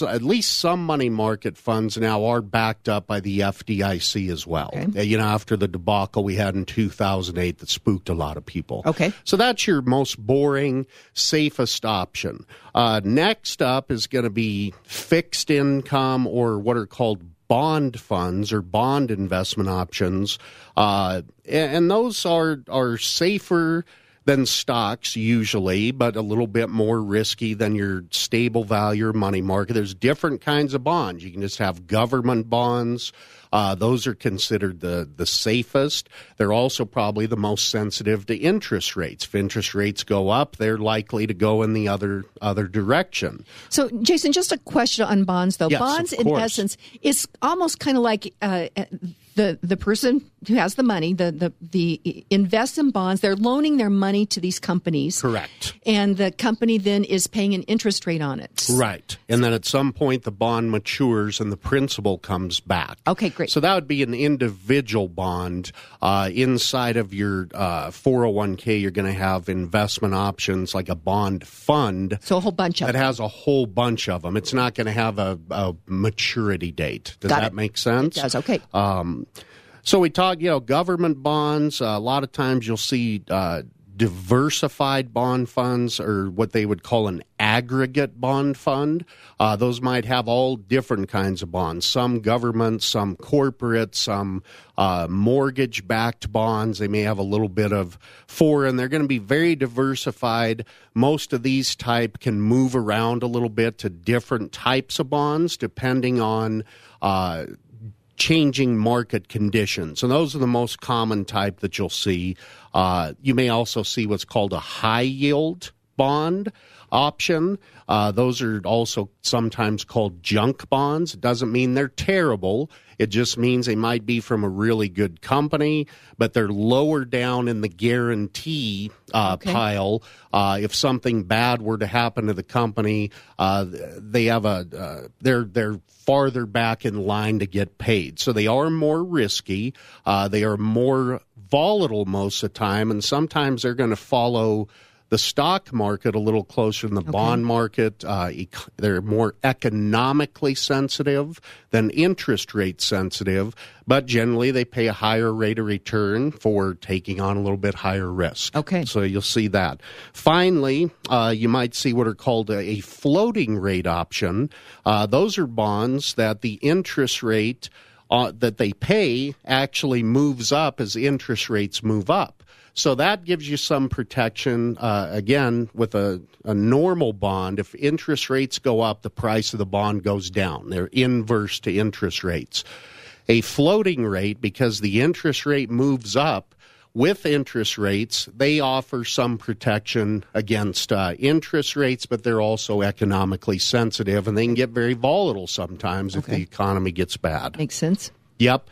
at least some money market funds now are backed up by the FDIC as well. Okay. Uh, you know, after the debacle we had in 2008 that spooked a lot of people. Okay. So that's your most boring, safest option. Uh, next up is going to be fixed income or what are called bond funds or bond investment options. Uh, and those are, are safer than stocks usually, but a little bit more risky than your stable value or money market. There's different kinds of bonds. You can just have government bonds. Uh, those are considered the, the safest. They're also probably the most sensitive to interest rates. If interest rates go up, they're likely to go in the other other direction. So, Jason, just a question on bonds, though. Yes, bonds, in essence, is almost kind of like uh, the the person who has the money, the the the invest in bonds. They're loaning their money to these companies, correct? And the company then is paying an interest rate on it, right? And then at some point, the bond matures and the principal comes back. Okay, great. So that would be an individual bond uh, inside of your uh, 401k. You're going to have investment options like a bond fund. So a whole bunch of that them. has a whole bunch of them. It's not going to have a, a, maturity date. Does Got that it. make sense? It does. Okay. Um, so we talk, you know, government bonds. Uh, a lot of times you'll see uh, diversified bond funds or what they would call an aggregate bond fund. Uh, those might have all different kinds of bonds, some government, some corporate, some uh, mortgage backed bonds. They may have a little bit of foreign. They're going to be very diversified. Most of these type can move around a little bit to different types of bonds depending on uh, changing market conditions. And those are the most common type that you'll see. Uh, you may also see what's called a high yield bond option. Uh, those are also sometimes called junk bonds. It doesn't mean they're terrible. It just means they might be from a really good company, but they're lower down in the guarantee uh, Okay. pile. Uh, if something bad were to happen to the company, uh, they have a uh, they're they're farther back in line to get paid. So they are more risky. Uh, they are more volatile most of the time, and sometimes they're going to follow the stock market a little closer than the bond market. Uh, ec- they're more economically sensitive than interest rate sensitive, but generally they pay a higher rate of return for taking on a little bit higher risk. Okay. So you'll see that. Finally, uh, you might see what are called a, a floating rate option. Uh, those are bonds that the interest rate uh, that they pay actually moves up as interest rates move up. So that gives you some protection. Uh, again, with a, a normal bond, if interest rates go up, the price of the bond goes down. They're inverse to interest rates. a floating rate because the interest rate moves up with interest rates, they offer some protection against uh, interest rates, but they're also economically sensitive and they can get very volatile sometimes if the economy gets bad. Makes sense. Yep.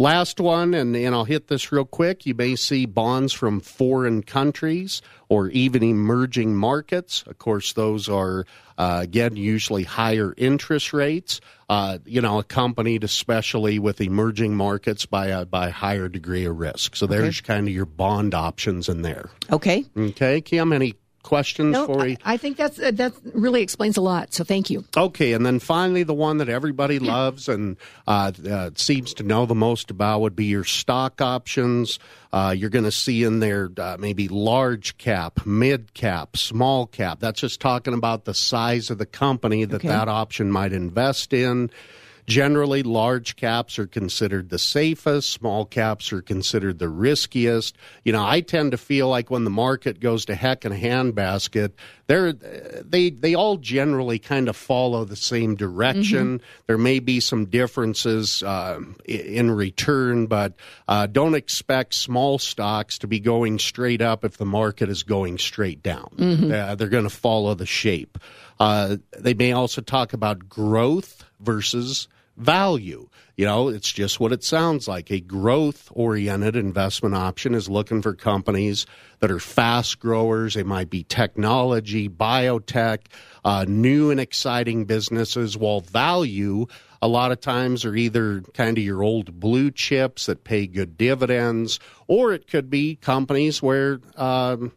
Last one, and, and I'll hit this real quick. You may see bonds from foreign countries or even emerging markets. Of course, those are, uh, again, usually higher interest rates, uh, you know, accompanied especially with emerging markets by a, by a higher degree of risk. So there's kind of your bond options in there. Okay. Okay, Kim, any questions No, for I, you? I think that's uh, that really explains a lot. So thank you. Okay, and then finally, the one that everybody loves and uh, uh, seems to know the most about would be your stock options. Uh, you're going to see in there uh, maybe large cap, mid cap, small cap. That's just talking about the size of the company that Okay. that option might invest in. Generally, large caps are considered the safest, small caps are considered the riskiest. You know, I tend to feel like when the market goes to heck in a handbasket, they're, they, they all generally kind of follow the same direction. There may be some differences uh, in return, but uh, don't expect small stocks to be going straight up if the market is going straight down. Mhm. Uh, they're going to follow the shape. Uh, they may also talk about growth versus value. You know, it's just what it sounds like. A growth oriented investment option is looking for companies that are fast growers. They might be technology, biotech, uh, new and exciting businesses, while value a lot of times are either kind of your old blue chips that pay good dividends, or it could be companies where um,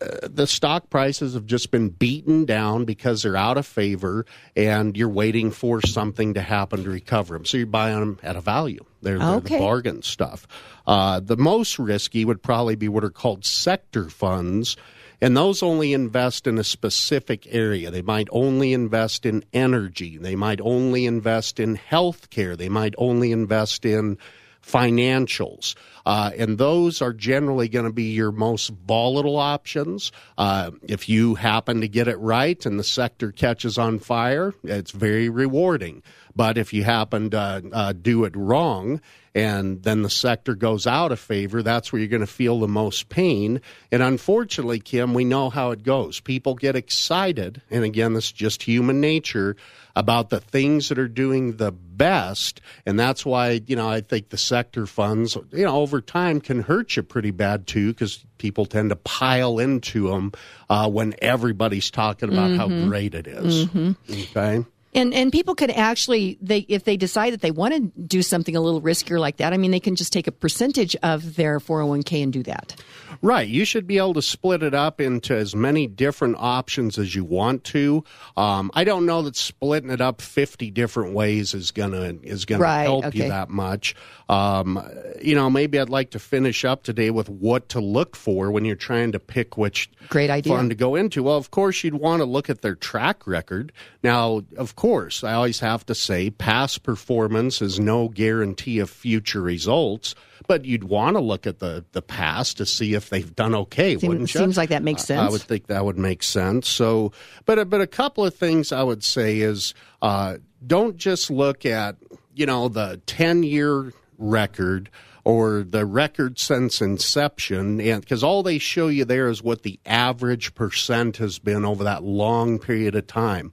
uh, the stock prices have just been beaten down because they're out of favor and you're waiting for something to happen to recover them. So you're buying them at a value. They're, they're Okay. the bargain stuff. Uh, the most risky would probably be what are called sector funds. And those only invest in a specific area. They might only invest in energy. They might only invest in healthcare. They might only invest in financials. Uh, and those are generally going to be your most volatile options. Uh, if you happen to get it right and the sector catches on fire, it's very rewarding. But if you happen to uh, do it wrong and then the sector goes out of favor, that's where you're going to feel the most pain. And unfortunately, Kim, we know how it goes. People get excited, and again, this is just human nature, about the things that are doing the best. And that's why, you know, I think the sector funds, you know, over time can hurt you pretty bad too, because people tend to pile into them uh, when everybody's talking about how Mhm. great it is. Mhm. Okay. And and people could actually they if they decide that they want to do something a little riskier like that, I mean they can just take a percentage of their 401k and do that. Right. You should be able to split it up into as many different options as you want to. Um, I don't know that splitting it up 50 different ways is gonna is gonna Right, help okay. you that much. Um, you know, maybe I'd like to finish up today with what to look for when you're trying to pick which Great idea. fund to go into. Well, of course, you'd want to look at their track record. Now, of course, I always have to say past performance is no guarantee of future results, but you'd want to look at the, the past to see if they've done okay, Seem- wouldn't you? seems like that makes I- I would think that would make sense. So, but but a couple of things I would say is uh, don't just look at you know the ten year record or the record since inception, and because all they show you there is what the average percent has been over that long period of time.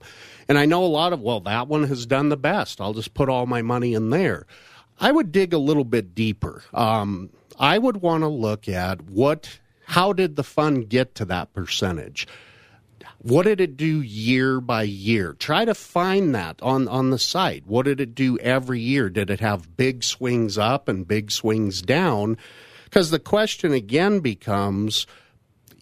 And I know a lot of well, that one has done the best. I'll just put all my money in there. I would dig a little bit deeper. Um, I would want to look at what, how did the fund get to that percentage? What did it do year by year? Try to find that on, on the site. What did it do every year? Did it have big swings up and big swings down? Because the question again becomes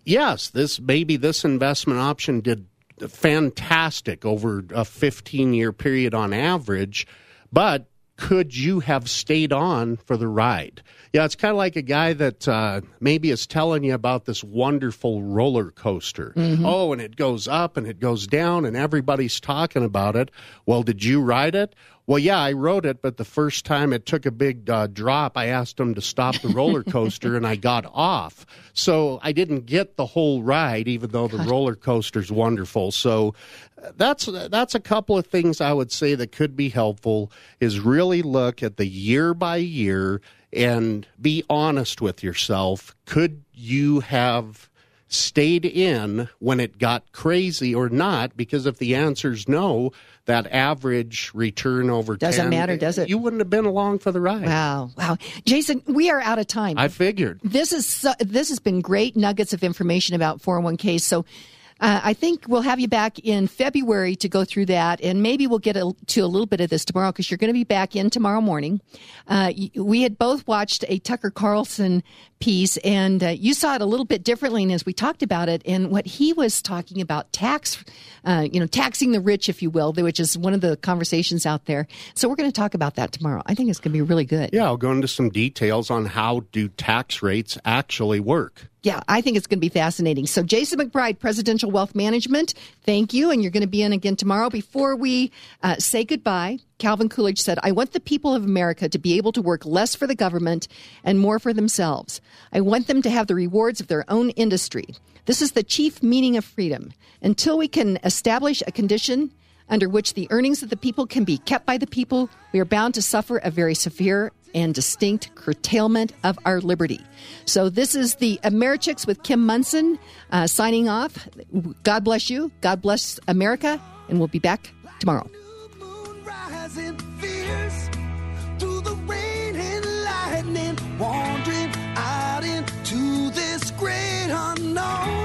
yes, this maybe this investment option did fantastic over a 15 year period on average, but could you have stayed on for the ride? Yeah, it's kind of like a guy that uh, maybe is telling you about this wonderful roller coaster. Mhm. Oh, and it goes up and it goes down, and everybody's talking about it. Well, did you ride it? Well, yeah, I rode it, but the first time it took a big uh, drop, I asked them to stop the roller coaster, and I got off. So I didn't get the whole ride, even though the roller coaster's wonderful. So that's that's a couple of things I would say that could be helpful. Is really look at the year by year and be honest with yourself. Could you have stayed in when it got crazy or not? Because if the answer is no, that average return over doesn't 10, matter, does it? You wouldn't have been along for the ride. Wow, wow, Jason, we are out of time. I figured this is this has been great nuggets of information about 401ks. So. Uh, I think we'll have you back in February to go through that, and maybe we'll get a, to a little bit of this tomorrow because you're going to be back in tomorrow morning. Uh, we had both watched a Tucker Carlson piece, and uh, you saw it a little bit differently and as we talked about it. And what he was talking about tax, uh, you know, taxing the rich, if you will, which is one of the conversations out there. So we're going to talk about that tomorrow. I think it's going to be really good. Yeah, I'll go into some details on how do tax rates actually work. Yeah, I think it's going to be fascinating. So, Jason McBride, Presidential Wealth Management, thank you. And you're going to be in again tomorrow. Before we uh, say goodbye, Calvin Coolidge said, I want the people of America to be able to work less for the government and more for themselves. I want them to have the rewards of their own industry. This is the chief meaning of freedom. Until we can establish a condition under which the earnings of the people can be kept by the people, we are bound to suffer a very severe and distinct curtailment of our liberty. So, this is the Americhicks with Kim Monson uh, signing off. God bless you. God bless America. And we'll be back tomorrow and fears through the rain and lightning, wandering out into this great unknown.